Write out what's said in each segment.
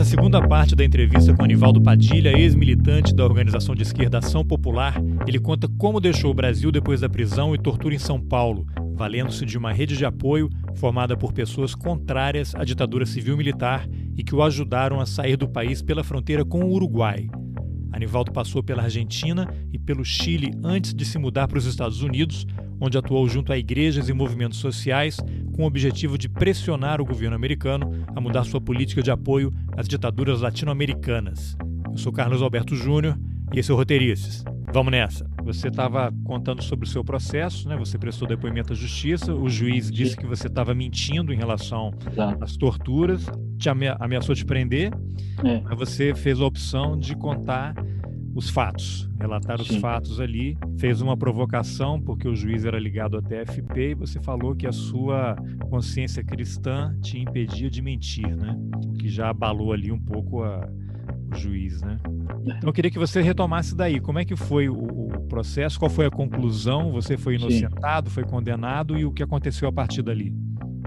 Nessa segunda parte da entrevista com Anivaldo Padilha, ex-militante da organização de esquerda Ação Popular, ele conta como deixou o Brasil depois da prisão e tortura em São Paulo, valendo-se de uma rede de apoio formada por pessoas contrárias à ditadura civil-militar e que o ajudaram a sair do país pela fronteira com o Uruguai. Anivaldo passou pela Argentina e pelo Chile antes de se mudar para os Estados Unidos, onde atuou junto a igrejas e movimentos sociais com o objetivo de pressionar o governo americano a mudar sua política de apoio às ditaduras latino-americanas. Eu sou Carlos Alberto Júnior e esse é o Roteirices. Vamos nessa. Você estava contando sobre o seu processo, né? Você prestou depoimento à justiça, o juiz disse que você estava mentindo em relação às torturas, te ameaçou te prender, é. mas você fez a opção de contar os fatos, relatar Sim. os fatos ali, fez uma provocação porque o juiz era ligado à TFP e você falou que a sua consciência cristã te impedia de mentir, né? O que já abalou ali um pouco a, o juiz, né? Então eu queria que você retomasse daí, como é que foi o, o processo, qual foi a conclusão, você foi inocentado, Sim. foi condenado e o que aconteceu a partir dali?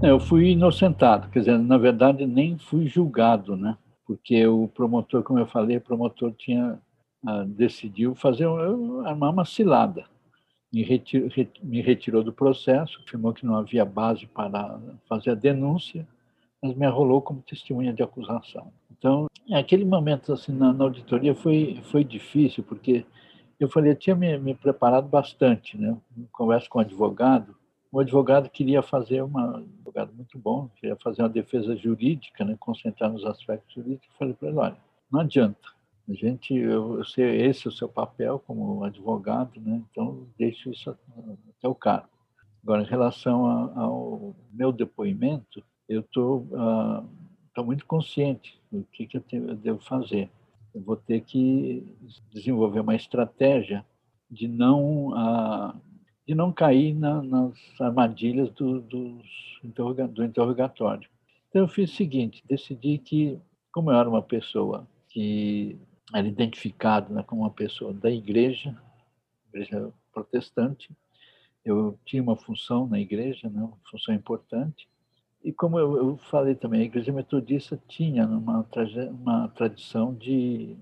É, eu fui inocentado, quer dizer, na verdade nem fui julgado, né? Porque o promotor, como eu falei, o promotor tinha ah, decidiu fazer armar uma cilada. Me retirou, me retirou do processo, afirmou que não havia base para fazer a denúncia, mas me arrolou como testemunha de acusação. Então, aquele momento assim na, na auditoria foi foi difícil porque eu falei, eu tinha me, me preparado bastante, né? Converso com o advogado, o advogado queria fazer uma um advogado muito bom, queria fazer uma defesa jurídica, né? Concentrar nos aspectos jurídicos. Eu falei para ele, olha, não adianta. A gente, eu, esse é o seu papel como advogado, né? então deixo isso até o cargo. Agora, em relação a, ao meu depoimento, eu estou tô muito consciente do que, que eu, tenho, eu devo fazer. Eu vou ter que desenvolver uma estratégia de não, uh, de não cair na, nas armadilhas do, dos interroga, do interrogatório. Então, eu fiz o seguinte: decidi que, como eu era uma pessoa que era identificado né, como uma pessoa da igreja, igreja protestante. Eu tinha uma função na igreja, né, uma função importante. E como eu, eu falei também, a igreja metodista tinha uma, uma tradição de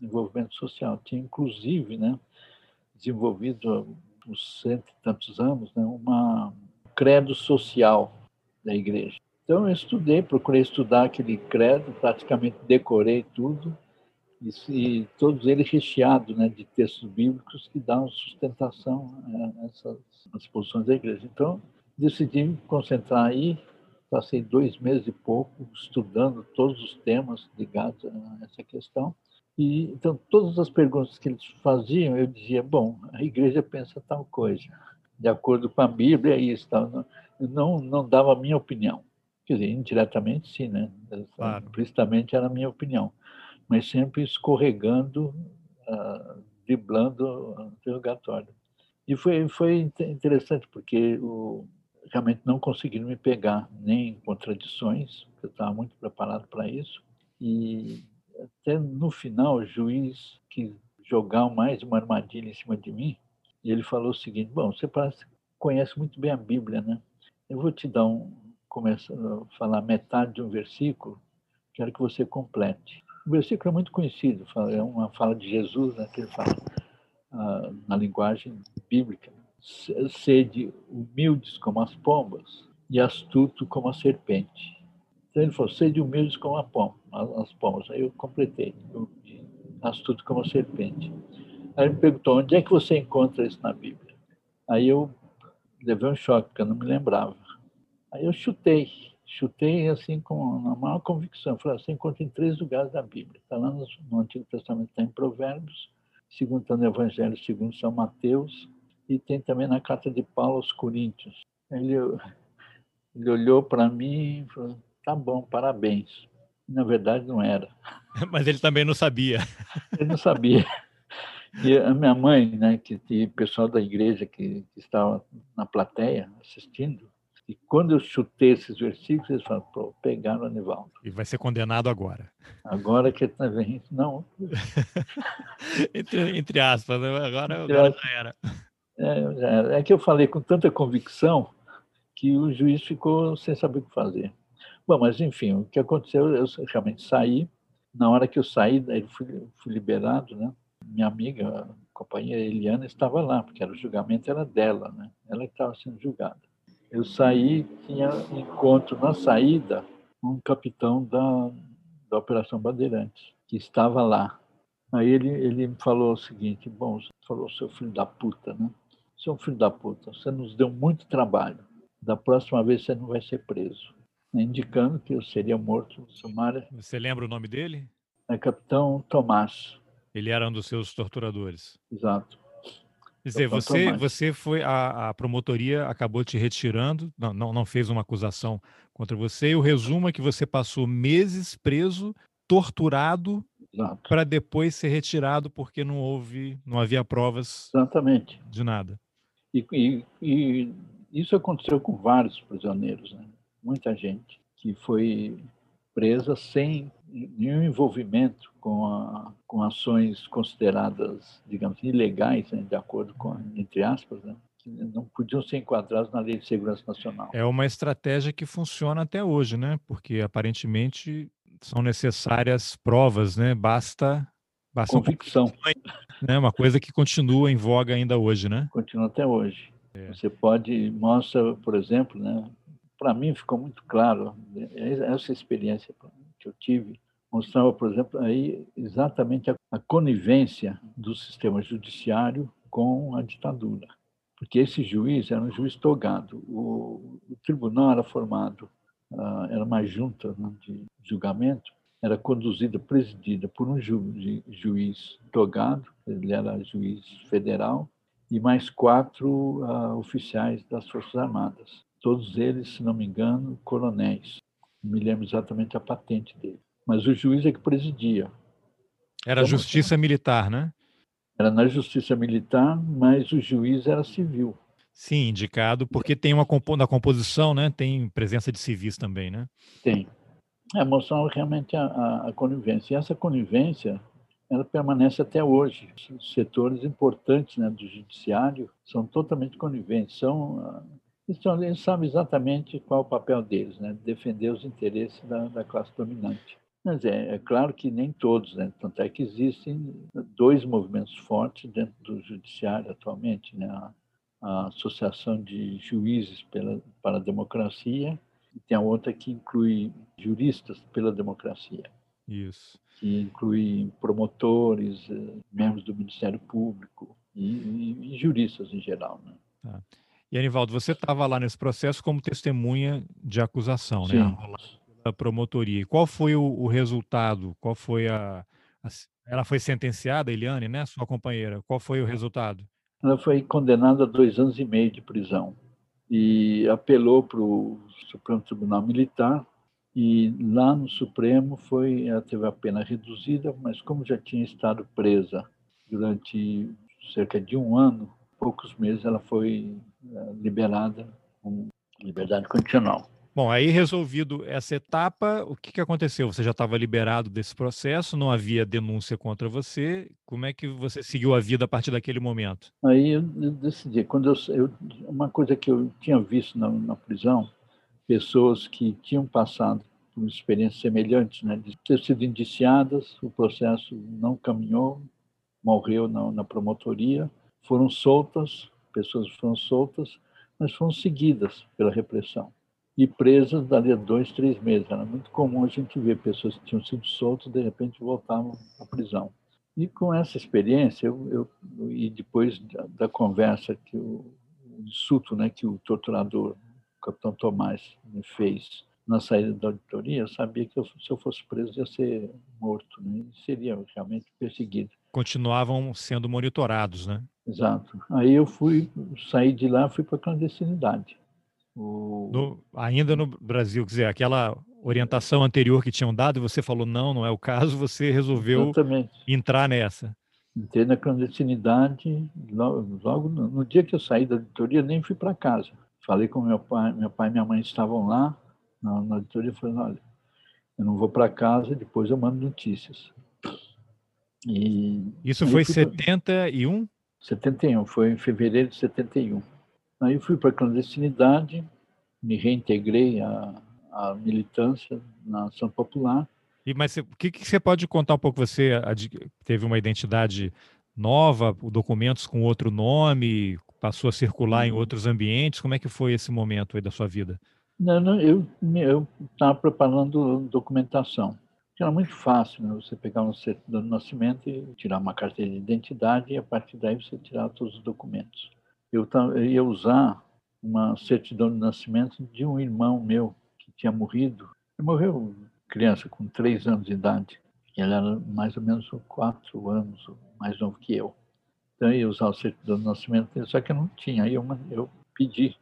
envolvimento social. Tinha, inclusive, né, desenvolvido uns cento e tantos anos, né, uma um credo social da igreja. Então, eu estudei, procurei estudar aquele credo, praticamente decorei tudo e, todos eles recheados né, de textos bíblicos que dão sustentação a essas as posições da igreja. Então, decidi me concentrar aí, passei dois meses e pouco estudando todos os temas ligados a essa questão. E então todas as perguntas que eles faziam, eu dizia, bom, a igreja pensa tal coisa, de acordo com a Bíblia, é isso. Tal. Não não dava a minha opinião. Quer dizer, indiretamente sim, né? Claro. Implicitamente era a minha opinião mas sempre escorregando, uh, driblando o interrogatório. E foi, foi interessante, porque o, realmente não conseguiram me pegar nem em contradições, eu estava muito preparado para isso, e até no final o juiz quis jogar mais uma armadilha em cima de mim, e ele falou o seguinte, bom, você parece, conhece muito bem a Bíblia, né? Eu vou te dar um, começar a falar metade de um versículo, quero que você complete. O versículo é muito conhecido, é uma fala de Jesus, né, que ele fala ah, na linguagem bíblica: sede humildes como as pombas e astuto como a serpente. Então ele falou: sede humildes como a pomba, as pombas. Aí eu completei: astuto como a serpente. Aí ele me perguntou: onde é que você encontra isso na Bíblia? Aí eu levei um choque, porque eu não me lembrava. Aí eu chutei chutei assim com a maior convicção. Falei, você encontra em três lugares da Bíblia. Está lá no, no, Antigo Testamento, está em Provérbios, segundo está no Evangelho segundo São Mateus, e tem também na carta de Paulo aos Coríntios. Ele, ele olhou para mim e falou, tá bom, parabéns. Na verdade, não era. Mas ele também não sabia. Ele não sabia. E a minha mãe, né, que, que pessoal da igreja que, que estava na plateia assistindo, e quando eu chutei esses versículos, eles falaram, pô, pegaram o Anivaldo. E vai ser condenado agora. Agora que está vendo, não. entre, entre aspas, né? agora, agora já era. É. É que eu falei com tanta convicção que o juiz ficou sem saber o que fazer. Bom, mas enfim, o que aconteceu, eu realmente saí, Na hora que eu saí, eu fui, fui liberado, né? Minha amiga, a companheira Eliana, estava lá, porque era, o julgamento era dela, né? Ela que estava sendo julgada. Eu saí, tinha encontro na saída um capitão da, da Operação Bandeirantes, que estava lá. Aí ele, ele me falou o seguinte: Bom, você falou, seu filho da puta, né? Seu filho da puta, você nos deu muito trabalho. Da próxima vez você não vai ser preso. Indicando que eu seria morto sumário. Você lembra o nome dele? É Capitão Tomás. Ele era um dos seus torturadores. Exato. Quer dizer, você, você foi a, a, promotoria acabou te retirando, não, não, não fez uma acusação contra você. E o resumo é que você passou meses preso, torturado, para depois ser retirado porque não houve, não havia provas. Exatamente. De nada. E, e, e isso aconteceu com vários prisioneiros, né? muita gente que foi presa sem nenhum envolvimento com, a, com ações consideradas, digamos, ilegais, né, de acordo com, entre aspas, né, que não podiam ser enquadrados na Lei de Segurança Nacional. É uma estratégia que funciona até hoje, né? Porque aparentemente são necessárias provas, né? Basta, basta convicção, né? Uma coisa que continua em voga ainda hoje, né? Continua até hoje. É. Você pode mostra, por exemplo, né? Para mim ficou muito claro né, essa experiência que eu tive mostrava, por exemplo, aí exatamente a, a conivência do sistema judiciário com a ditadura. Porque esse juiz era um juiz togado. O, o tribunal era formado, uh, era uma junta né, de julgamento, era conduzida, presidida por um ju, juiz togado, ele era juiz federal, e mais quatro uh, oficiais das Forças Armadas. Todos eles, se não me engano, coronéis. Não me lembro exatamente a patente dele mas o juiz é que presidia. Era então, justiça militar, né? Era na justiça militar, mas o juiz era civil. Sim, indicado, porque tem uma na composição, né? Tem presença de civis também, né? Tem. É, mostrando realmente a, a, a conivência. E essa conivência, ela permanece até hoje. Setores importantes né, do judiciário são totalmente coniventes. São, então, eles sabem exatamente qual é o papel deles, né? Defender os interesses da, da classe dominante. Mas é, é, claro que nem todos, né? Tanto é que existem dois movimentos fortes dentro do judiciário atualmente, né? A, a Associação de Juízes pela, para a Democracia e tem a outra que inclui juristas pela democracia. Isso. Que inclui promotores, eh, membros do Ministério Público e, e, e juristas em geral, né? Tá. E Anivaldo, você estava lá nesse processo como testemunha de acusação, né? Sim. né? da promotoria. qual foi o, o resultado? Qual foi a, a, Ela foi sentenciada, Eliane, né? Sua companheira. Qual foi o resultado? Ela foi condenada a dois anos e meio de prisão e apelou para o Supremo Tribunal Militar e lá no Supremo foi ela teve a pena reduzida, mas como já tinha estado presa durante cerca de um ano, poucos meses ela foi liberada com liberdade condicional. Bom, aí resolvido essa etapa, o que, que aconteceu? Você já estava liberado desse processo, não havia denúncia contra você. Como é que você seguiu a vida a partir daquele momento? Aí eu decidi, quando eu, eu uma coisa que eu tinha visto na, na, prisão, pessoas que tinham passado por experiências semelhantes, né, de ter sido indiciadas, o processo não caminhou, morreu na, na promotoria, foram soltas, pessoas foram soltas, mas foram seguidas pela repressão e presas dali a dois, três meses. Era muito comum a gente ver pessoas que tinham sido soltas de repente voltavam à prisão. E com essa experiência, eu, eu e depois da, da, conversa que o, o insulto, né, que o torturador, o capitão Tomás, me fez na saída da auditoria, eu sabia que eu, se eu fosse preso ia ser morto, né? seria realmente perseguido. Continuavam sendo monitorados, né? Exato. Aí eu fui, saí de lá, fui para a clandestinidade. O... No, ainda no Brasil, quer dizer, aquela orientação anterior que tinham dado, você falou não, não é o caso, você resolveu Exatamente. entrar nessa. Entrei na clandestinidade, logo, logo no, no, dia que eu saí da editoria, nem fui para casa. Falei com meu pai, meu pai e minha mãe estavam lá na, na editoria, falei, olha, eu não vou para casa, depois eu mando notícias. E Isso foi 71? 71, foi em fevereiro de 71. Aí fui para a clandestinidade, me reintegrei à, à militância na ação popular. E, mas o que, que você pode contar um pouco? Você teve uma identidade nova, documentos com outro nome, passou a circular em outros ambientes. Como é que foi esse momento aí da sua vida? Não, não eu estava preparando documentação. Era muito fácil né? você pegar um certidão de nascimento e tirar uma carteira de identidade e a partir daí você tirar todos os documentos. Eu, eu ia usar uma certidão de nascimento de um irmão meu que tinha morrido. Ele morreu criança com três anos de idade. Ele era mais ou menos quatro anos mais novo que eu. Então eu ia usar o certidão de nascimento só que eu não tinha. Aí eu, eu pedi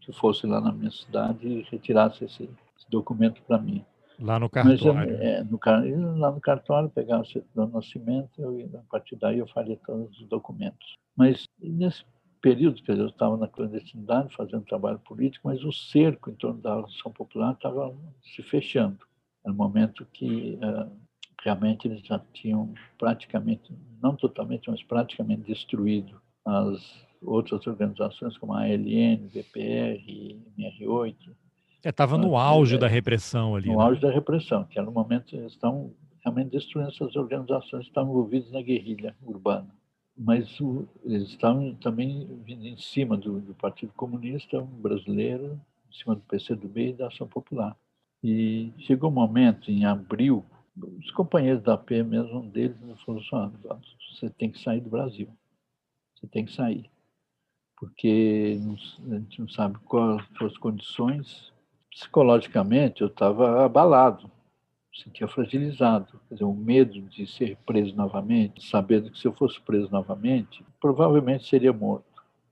que fosse lá na minha cidade e retirasse esse, esse documento para mim. Lá no cartório. É, no, lá no cartório, pegava o certidão de nascimento, eu, a partir daí eu faria todos os documentos. Mas nesse período eu estava na clandestinidade, fazendo trabalho político, mas o cerco em torno da ação popular estava se fechando. Era um momento que uh, realmente eles já tinham praticamente, não totalmente, mas praticamente destruído as outras organizações como a ALN, VPR, MR8. Estava é, no auge é, da repressão ali. No né? auge da repressão, que era o momento eles estão realmente destruindo essas organizações que estavam envolvidas na guerrilha urbana. Mas o, eles estavam também vindo em cima do, do Partido Comunista brasileiro, em cima do PCdoB e da Ação Popular. E chegou um momento, em abril, os companheiros da P, mesmo um deles, me falou assim, você tem que sair do Brasil. Você tem que sair. Porque a gente não sabe quais foram as condições. Psicologicamente, eu estava abalado, sentia fragilizado. Quer dizer, o medo de ser preso novamente, sabendo que se eu fosse preso novamente, provavelmente seria morto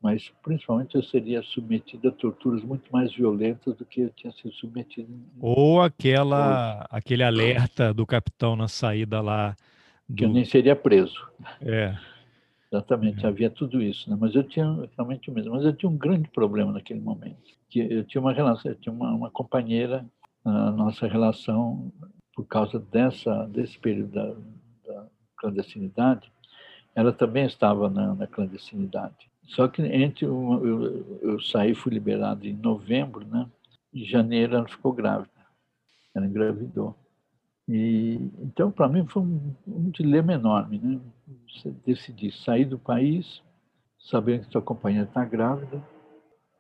mas principalmente eu seria submetido a torturas muito mais violentas do que eu tinha sido submetido. Ou aquela, aquele alerta do capitão na saída lá. Do... Que eu nem seria preso. É. Exatamente, é. havia tudo isso, né? Mas eu tinha realmente o mesmo. Mas eu tinha um grande problema naquele momento. Que eu tinha uma relação, eu tinha uma, uma companheira, a nossa relação, por causa dessa desse período da, da clandestinidade, ela também estava na, na clandestinidade. Só que entre eu, eu, eu saí, fui liberado em novembro, né? Em janeiro ela ficou grávida. Ela engravidou. E então para mim foi um, um, dilema enorme, né? Você decidir sair do país, sabendo que sua companheira está grávida,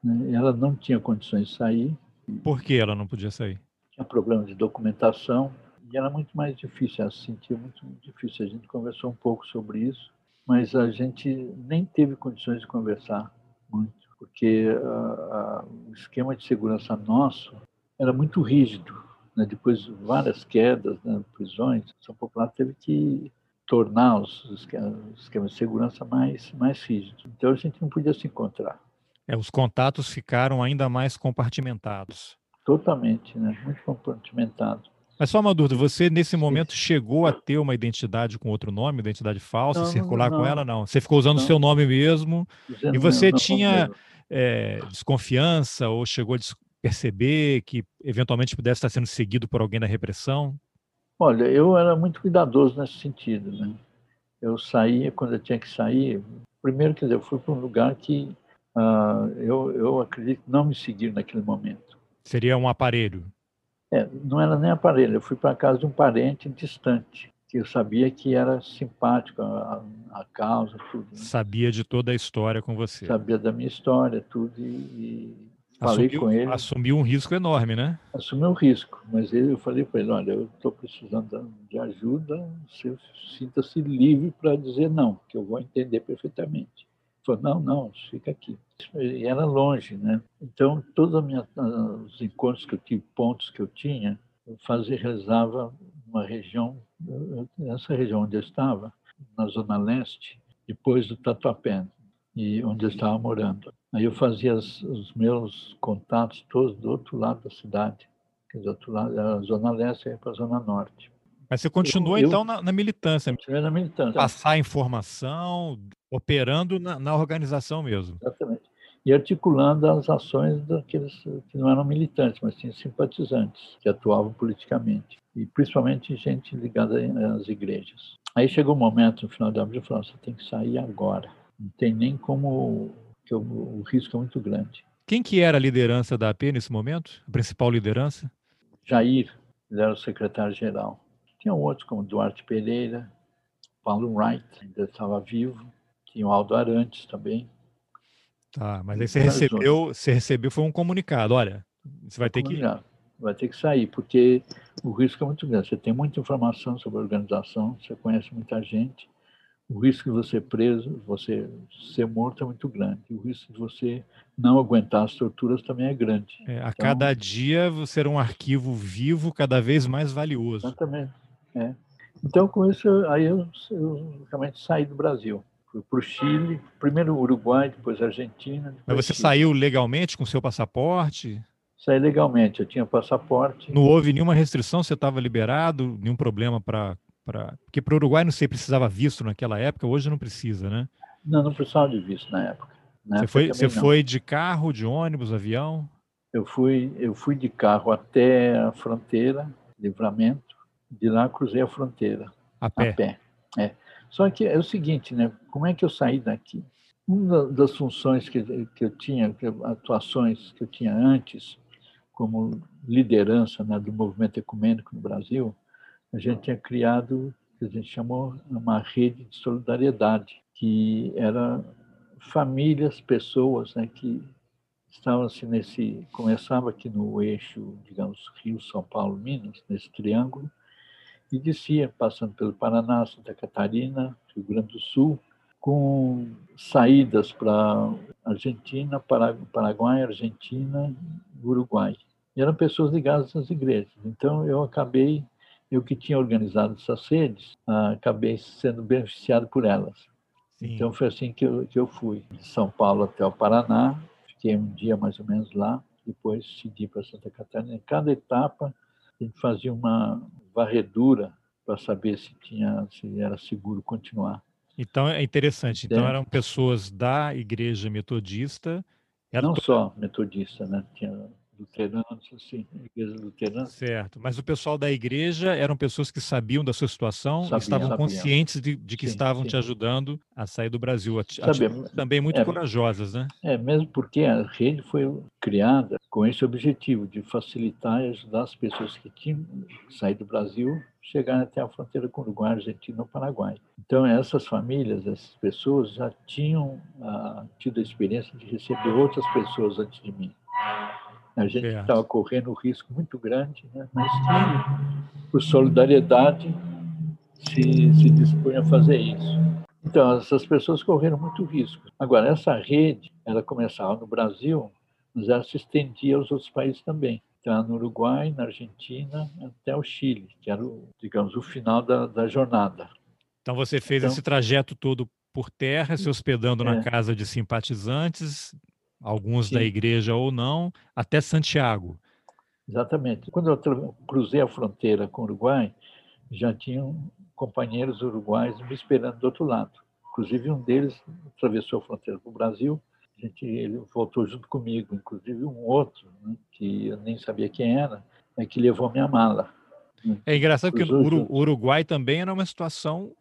né? ela não tinha condições de sair. Por que ela não podia sair? Tinha problema de documentação e era muito mais difícil, ela se sentia muito difícil. A gente conversou um pouco sobre isso mas a gente nem teve condições de conversar muito, porque uh, uh, o esquema de segurança nosso era muito rígido. Né? Depois de várias quedas, né, prisões, a São Popular teve que tornar os esquemas de segurança mais, mais rígidos. Então a gente não podia se encontrar. É, os contatos ficaram ainda mais compartimentados. Totalmente, né? muito compartimentados. Mas só uma dúvida, você nesse momento chegou a ter uma identidade com outro nome, identidade falsa, não, circular não, com ela? Não. Você ficou usando o seu nome mesmo e você tinha é, desconfiança ou chegou a perceber que eventualmente pudesse estar sendo seguido por alguém da repressão? Olha, eu era muito cuidadoso nesse sentido. Né? Eu saía quando eu tinha que sair. Primeiro, quer dizer, eu fui para um lugar que uh, eu, eu acredito não me seguiram naquele momento. Seria um aparelho? É, não era nem aparelho, eu fui para casa de um parente distante, que eu sabia que era simpático a, a causa, tudo. Né? Sabia de toda a história com você. Sabia da minha história, tudo, e, e falei assumiu, com ele. Assumiu um risco enorme, né? Assumiu um risco, mas ele, eu falei para ele, olha, eu estou precisando de ajuda, sinta-se livre para dizer não, que eu vou entender perfeitamente falou, não, não, fica aqui. E era longe, né? Então, todos os encontros que eu tive, pontos que eu tinha, eu fazia, realizava uma região, essa região onde eu estava, na Zona Leste, depois do Tatuapé, e onde eu estava morando. Aí eu fazia os, os meus contatos todos do outro lado da cidade, dizer, do outro lado, a Zona Leste e para a Zona Norte. Mas você continuou, eu, então, na, na militância. Na militância. Passar informação, operando na, na, organização mesmo. Exatamente. E articulando as ações daqueles que não eram militantes, mas sim simpatizantes, que atuavam politicamente. E principalmente gente ligada às igrejas. Aí chegou o um momento, no final de abril, eu falei, você tem que sair agora. Não tem nem como, que o, o risco é muito grande. Quem que era a liderança da AP nesse momento? A principal liderança? Jair, ele era o secretário-geral Tinha outros, como Duarte Pereira, Paulo Wright, ainda estava vivo, tinha o Aldo Arantes também. Tá, mas aí você recebeu, você recebeu, foi um comunicado, olha, você vai ter que vai ter que sair, porque o risco é muito grande. Você tem muita informação sobre a organização, você conhece muita gente, o risco de você preso, você ser morto é muito grande. O risco de você não aguentar as torturas também é grande. É, a então, cada dia você era um arquivo vivo cada vez mais valioso. Exatamente. É. Então, com isso, aí eu, eu realmente saí do Brasil. Fui para o Chile, primeiro Uruguai, depois Argentina. Depois Mas você Chile. saiu legalmente com seu passaporte? Saí legalmente, eu tinha passaporte. Não houve nenhuma restrição, você estava liberado, nenhum problema para. Pra... Porque para o Uruguai não sei, precisava visto naquela época, hoje não precisa, né? Não, não precisava de visto na época. Na você época foi, você foi de carro, de ônibus, avião? Eu fui, eu fui de carro até a fronteira, livramento. De lá cruzei a fronteira. A pé? A pé, é. Só que é o seguinte, né? Como é que eu saí daqui? Uma das funções que, que eu tinha, que, atuações que eu tinha antes, como liderança né, do movimento ecumênico no Brasil, a gente tinha criado, que a gente chamou uma rede de solidariedade, que era famílias, pessoas né, que estavam assim nesse começava aqui no eixo, digamos, Rio, São Paulo, Minas, nesse triângulo, e descia passando pelo Paraná, Santa Catarina, Rio Grande do Sul, com saídas para Argentina, Paraguai, Argentina, Uruguai. E eram pessoas ligadas às igrejas. Então eu acabei, eu que tinha organizado essas redes, acabei sendo beneficiado por elas. Sim. Então foi assim que eu, que eu fui, de São Paulo até o Paraná, fiquei um dia mais ou menos lá, depois segui para Santa Catarina. Em cada etapa a gente fazia uma varredura para saber se tinha, se era seguro continuar. Então é interessante. Então é. eram pessoas da igreja metodista. Não só metodista, né? Tinha luteranos, assim, igreja luterana. Certo, mas o pessoal da igreja eram pessoas que sabiam da sua situação, sabia, estavam sabia. conscientes de, de que sim, estavam sim. te ajudando a sair do Brasil, também muito é, corajosas, né? É, mesmo porque a rede foi criada com esse objetivo de facilitar e ajudar as pessoas que tinham saído do Brasil chegar até a fronteira com o Uruguai, Argentina ou Paraguai. Então, essas famílias, essas pessoas já tinham ah, tido a experiência de receber outras pessoas antes de mim. A gente estava correndo um risco muito grande, né? mas por solidariedade, se, se dispunha a fazer isso. Então, essas pessoas correram muito risco. Agora, essa rede, ela começava no Brasil, mas ela se estendia aos outros países também. Então, no Uruguai, na Argentina, até o Chile, que era, o, digamos, o final da, da jornada. Então, você fez então, esse trajeto todo por terra, se hospedando é, na casa de simpatizantes, alguns Sim. da igreja ou não, até Santiago. Exatamente. Quando eu cruzei a fronteira com o Uruguai, já tinham companheiros uruguais me esperando do outro lado. Inclusive, um deles atravessou a fronteira para o Brasil, a gente, ele voltou junto comigo. Inclusive, um outro, né, que eu nem sabia quem era, é que levou minha mala. Né. É engraçado que o Uruguai também era uma situação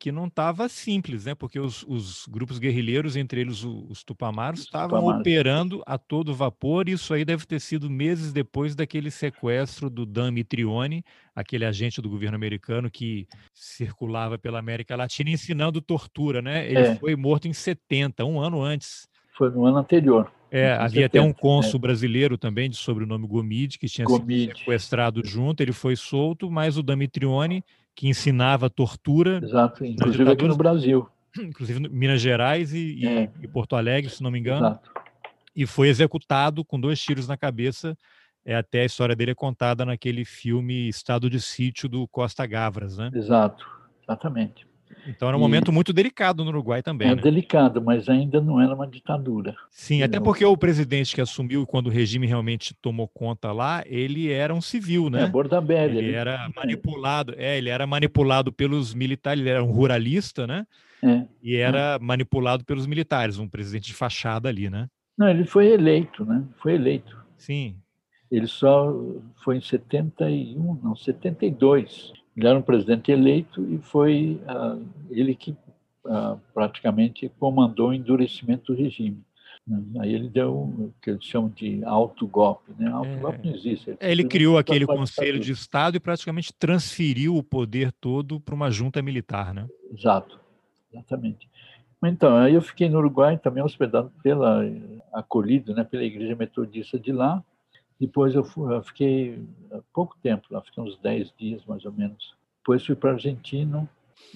que não estava simples, né? Porque os, os, grupos guerrilheiros, entre eles os, os Tupamaros, estavam operando a todo vapor. E isso aí deve ter sido meses depois daquele sequestro do Dan Mitrione, aquele agente do governo americano que circulava pela América Latina ensinando tortura, né? Ele é. foi morto em 70, um ano antes. Foi no ano anterior. É, havia 70, até um cônsul é. brasileiro também, de sobrenome Gomide, que tinha Gomide. sido sequestrado junto. Ele foi solto, mas o Damitrione que ensinava tortura. Exato, inclusive aqui no Brasil. Inclusive Minas Gerais e, é. e, Porto Alegre, se não me engano. Exato. E foi executado com dois tiros na cabeça. É até a história dele é contada naquele filme Estado de Sítio do Costa Gavras, né? Exato, exatamente. Então era um e... momento muito delicado no Uruguai também. É né? delicado, mas ainda não era uma ditadura. Sim, até porque o presidente que assumiu quando o regime realmente tomou conta lá, ele era um civil, né? É, Bordabelli. Ele, ele era manipulado, é, ele era manipulado pelos militares, ele era um ruralista, né? É, e era é. manipulado pelos militares, um presidente de fachada ali, né? Não, ele foi eleito, né? Foi eleito. Sim. Ele só foi em 71, não, 72. Ele era um presidente eleito e foi uh, ele que uh, praticamente comandou o endurecimento do regime. Né? Aí ele deu o que eles chamam de autogolpe. Né? Autogolpe é. não existe. Ele, ele criou aquele Conselho de Estado e praticamente transferiu o poder todo para uma junta militar. Né? Exato, exatamente. Então, aí eu fiquei no Uruguai também hospedado pela, acolhido né, pela Igreja Metodista de lá. Depois eu, fui, eu fiquei pouco tempo lá, fiquei uns 10 dias mais ou menos. Depois fui para a Argentina,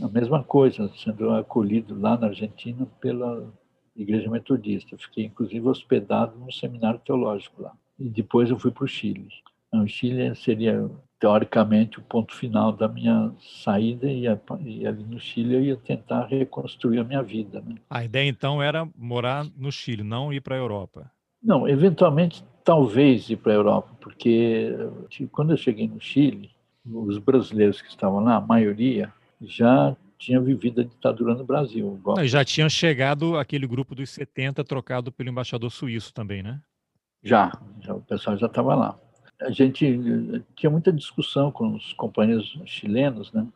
a mesma coisa, sendo acolhido lá na Argentina pela Igreja Metodista. Fiquei, inclusive, hospedado num seminário teológico lá. E depois eu fui para o Chile. Então, o Chile seria, teoricamente, o ponto final da minha saída, e, e ali no Chile eu ia tentar reconstruir a minha vida. Né? A ideia, então, era morar no Chile, não ir para a Europa. Não, eventualmente, talvez ir para a Europa, porque quando eu cheguei no Chile, os brasileiros que estavam lá, a maioria, já tinha vivido a ditadura no Brasil. Não, já tinha chegado aquele grupo dos 70 trocado pelo embaixador suíço também, né? Já, já o pessoal já estava lá. A gente tinha muita discussão com os companheiros chilenos, né?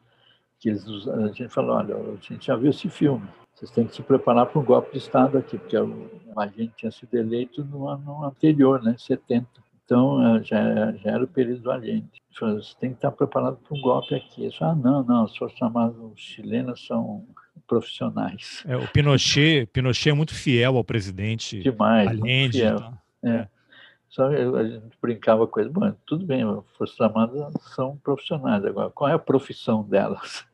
Que eles, a gente falou, olha, a gente já viu esse filme, vocês têm que se preparar para um golpe de Estado aqui, porque a gente tinha sido eleito no ano anterior, né, 70. Então, eh, já, já era o período do Allende. Você tem que estar preparado para um golpe aqui. Eu falei, ah, não, não, as forças armadas chilenas são profissionais. É, o Pinochet, Pinochet é muito fiel ao presidente Demais, Allende. Então. É. Só a gente brincava com ele, bom, tudo bem, as forças armadas são profissionais. Agora, qual é a profissão delas?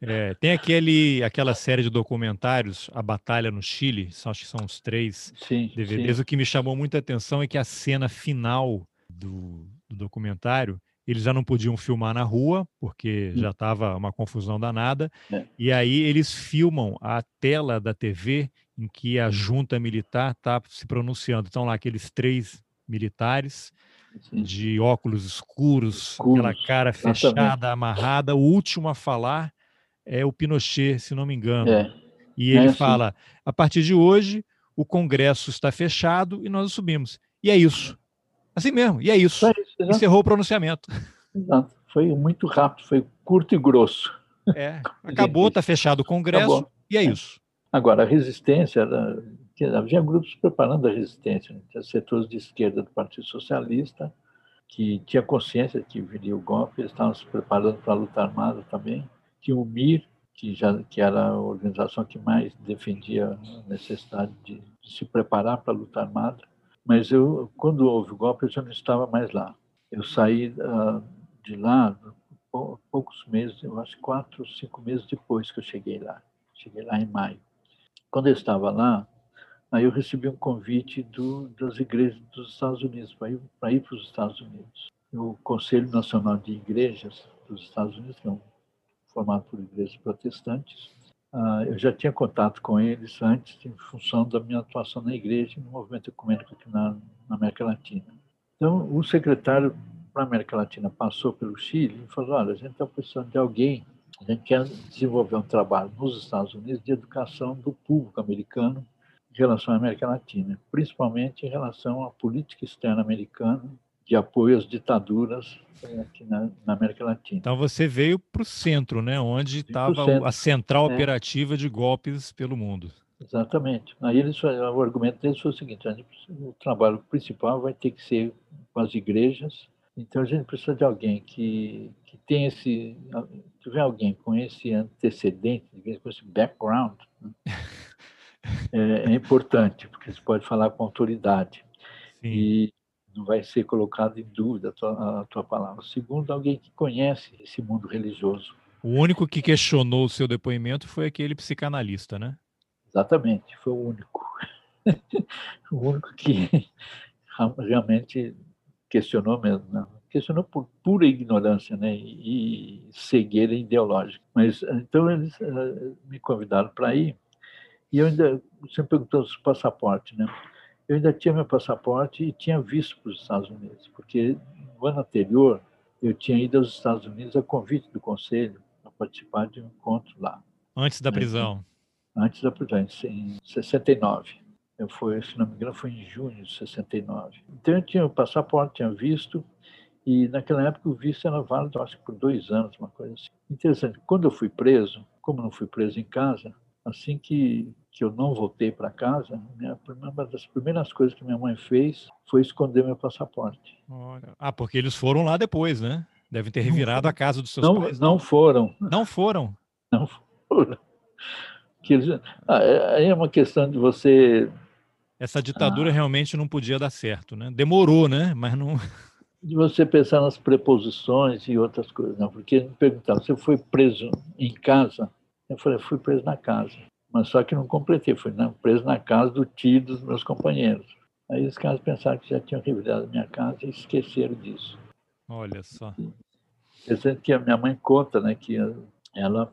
É, tem aquele, aquela série de documentários, A Batalha no Chile, acho que são os três sim, DVDs. Sim. O que me chamou muita atenção é que a cena final do, do documentário, eles já não podiam filmar na rua, porque hum. já estava uma confusão danada. É. E aí eles filmam a tela da TV em que a junta militar está se pronunciando. Estão lá aqueles três militares Sim. de óculos escuros, escuros, aquela cara fechada, amarrada. O último a falar é o Pinochet, se não me engano. É. E ele é fala: a partir de hoje, o Congresso está fechado e nós subimos. E é isso. Assim mesmo, e é isso. É isso Encerrou o pronunciamento. Exato. Foi muito rápido, foi curto e grosso. É, acabou, está fechado o Congresso acabou. e é, isso. Agora, a resistência, era, havia grupos preparando a resistência, né? tinha setores de esquerda do Partido Socialista, que tinha consciência que viria o golpe, eles estavam se preparando para a luta armada também. Tinha o MIR, que, já, que era a organização que mais defendia a necessidade de, de se preparar para a luta armada. Mas eu, quando houve o golpe, eu já não estava mais lá. Eu saí uh, de lá poucos meses, eu acho quatro, cinco meses depois que eu cheguei lá. Cheguei lá em maio. Quando eu estava lá, aí eu recebi um convite do, das igrejas dos Estados Unidos para ir para os Estados Unidos. O Conselho Nacional de Igrejas dos Estados Unidos, que é um formado por igrejas protestantes. Uh, eu já tinha contato com eles antes, em função da minha atuação na igreja e no movimento ecumênico aqui na, na América Latina. Então, o secretário para a América Latina passou pelo Chile e falou: olha, a gente está precisando de alguém, a gente quer desenvolver um trabalho nos Estados Unidos de educação do público americano em relação à América Latina, principalmente em relação à política externa americana de apoio às ditaduras eh, aqui na, na América Latina. Então você veio para o centro, né, onde estava a central é. operativa de golpes pelo mundo. Exatamente. Aí eles, o argumento deles foi o seguinte: o trabalho principal vai ter que ser com as igrejas. Então a gente precisa de alguém que, que tem esse, tiver alguém com esse antecedente, com esse background, né? é, é, importante porque você pode falar com autoridade. Sim. E não vai ser colocado em dúvida a tua, a tua palavra. Segundo, alguém que conhece esse mundo religioso. O único que questionou o seu depoimento foi aquele psicanalista, né? Exatamente, foi o único. o único que realmente questionou mesmo, né? questionou por pura ignorância né? e cegueira ideológica. Mas então eles uh, me convidaram para ir e eu ainda me perguntou o passaporte, né? Eu ainda tinha meu passaporte e tinha visto para os Estados Unidos, porque no ano anterior eu tinha ido aos Estados Unidos a convite do conselho para participar de um encontro lá. Antes da né? prisão? Antes da prisão, em 69. Eu fui, se não me engano, foi em junho de 69. Então eu tinha o passaporte, tinha visto, e naquela época o visto era válido, acho que por dois anos, uma coisa assim. Interessante. Quando eu fui preso, como não fui preso em casa, assim que que eu não voltei para casa, minha, uma das primeiras coisas que minha mãe fez foi esconder meu passaporte. Olha. Ah, porque eles foram lá depois, né? Devem ter revirado a casa dos seus não, pais. Não foram. Não foram? Não foram. Que eles, ah, é, aí é uma questão de você... Essa ditadura ah, realmente não podia dar certo, né? Demorou, né? Mas não... De você pensar nas preposições e outras coisas, não. Porque me perguntaram, você foi preso em casa? Eu falei, fui preso na casa mas só que não completei, fui né, preso na casa do tio dos meus companheiros. Aí os caras pensaram que já tinham revirado a minha casa e esqueceram disso. Olha só. Pensando que a minha mãe conta, né, que ela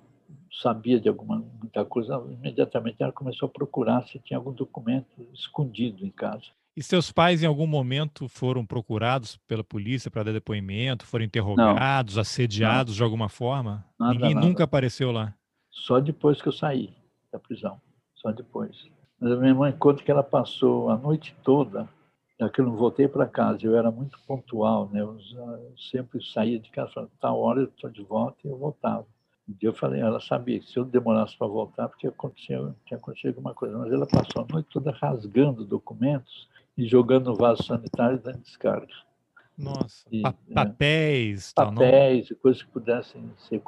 sabia de alguma muita coisa, imediatamente ela começou a procurar se tinha algum documento escondido em casa. E seus pais, em algum momento, foram procurados pela polícia para dar depoimento, foram interrogados, não. assediados não. de alguma forma? Nada, Ninguém nada. nunca apareceu lá? Só depois que eu saí da prisão, só depois. Mas a minha mãe conta que ela passou a noite toda, já que eu não voltei para casa, eu era muito pontual, né? Eu sempre saía de casa, falava, tal hora eu estou de volta e eu voltava. Um dia eu falei, ela sabia que se eu demorasse para voltar, porque aconteceu, tinha acontecido alguma coisa, mas ela passou a noite toda rasgando documentos e jogando no vaso sanitário dando descarga. Nossa, e, pa é, papéis, papéis tal, e coisas que pudessem ser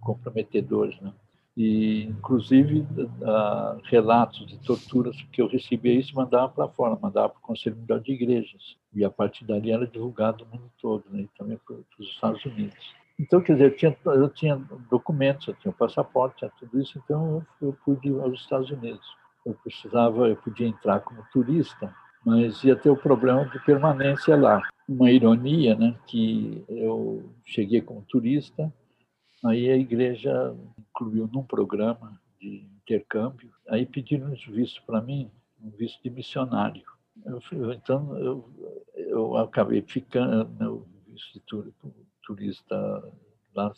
comprometedores, né? E inclusive uh, relatos de torturas que eu recebia isso mandava para fora, mandava para o Conselho Mundial de Igrejas e a partir dali era divulgado no mundo todo, né, e também para os Estados Unidos. Então, quer dizer, eu tinha, eu tinha documentos, eu tinha passaporte, tinha tudo isso, então eu, eu pude ir aos Estados Unidos. Eu precisava, eu podia entrar como turista, mas ia ter o problema de permanência lá. Uma ironia, né, que eu cheguei como turista, Aí a igreja incluiu num programa de intercâmbio, aí pediram um visto para mim, um visto de missionário. Eu, então eu, eu acabei ficando, meu visto de turista lá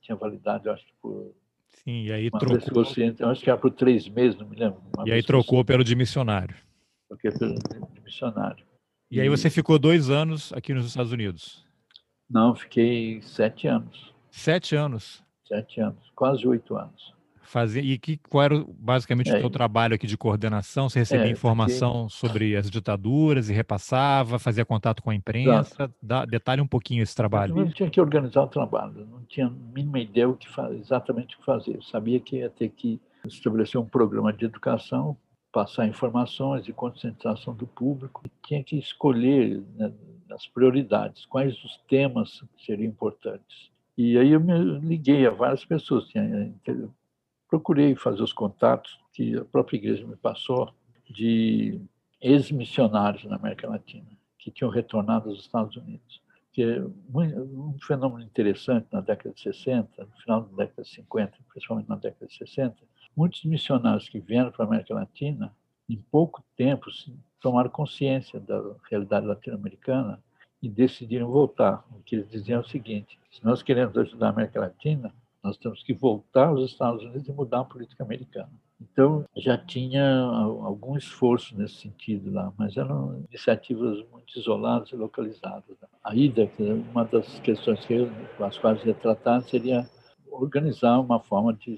tinha validade, acho que por Sim, e aí trocou. eu acho que era por três meses, não me lembro. E aí trocou pelo de missionário. Troquei pelo de missionário. E, e aí você ficou dois anos aqui nos Estados Unidos? Não, fiquei sete anos. Sete anos. Sete anos, quase oito anos. Fazia, e que, qual era basicamente é, o seu trabalho aqui de coordenação? Você recebia é, informação porque... sobre as ditaduras e repassava, fazia contato com a imprensa? Dá, detalhe um pouquinho esse trabalho. Eu tinha que organizar o trabalho, não tinha a mínima ideia o que exatamente o que fazer. Eu sabia que ia ter que estabelecer um programa de educação, passar informações de conscientização do público, tinha que escolher né, as prioridades, quais os temas seriam importantes. E aí eu me liguei a várias pessoas, procurei fazer os contatos que a própria igreja me passou de ex-missionários na América Latina que tinham retornado aos Estados Unidos. Que é um fenômeno interessante na década de 60, no final da década de 50, principalmente na década de 60, muitos missionários que vieram para a América Latina, em pouco tempo, tomaram consciência da realidade latino-americana e decidiram voltar. O que eles diziam é o seguinte: se nós queremos ajudar a América Latina, nós temos que voltar aos Estados Unidos e mudar a política americana. Então, já tinha algum esforço nesse sentido lá, mas eram iniciativas muito isoladas e localizadas. A ida, uma das questões que eu, as quais ia tratar, seria organizar uma forma de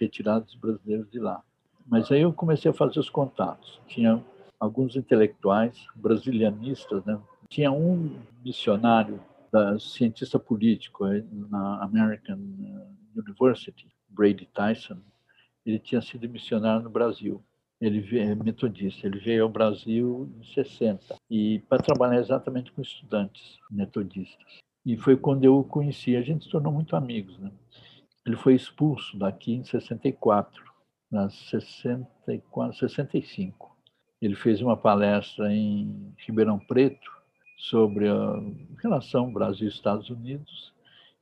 retirar os brasileiros de lá. Mas aí eu comecei a fazer os contatos. Tinha alguns intelectuais brasilianistas, né, tinha um missionário, da, cientista político na American eh, University, Brady Tyson, ele tinha sido missionário no Brasil. Ele é metodista, ele veio ao Brasil em 60 e para trabalhar exatamente com estudantes metodistas. E foi quando eu o conheci, a gente se tornou muito amigos. Né? Ele foi expulso daqui em 64, nas 64, 65. Ele fez uma palestra em Ribeirão Preto sobre a relação Brasil-Estados Unidos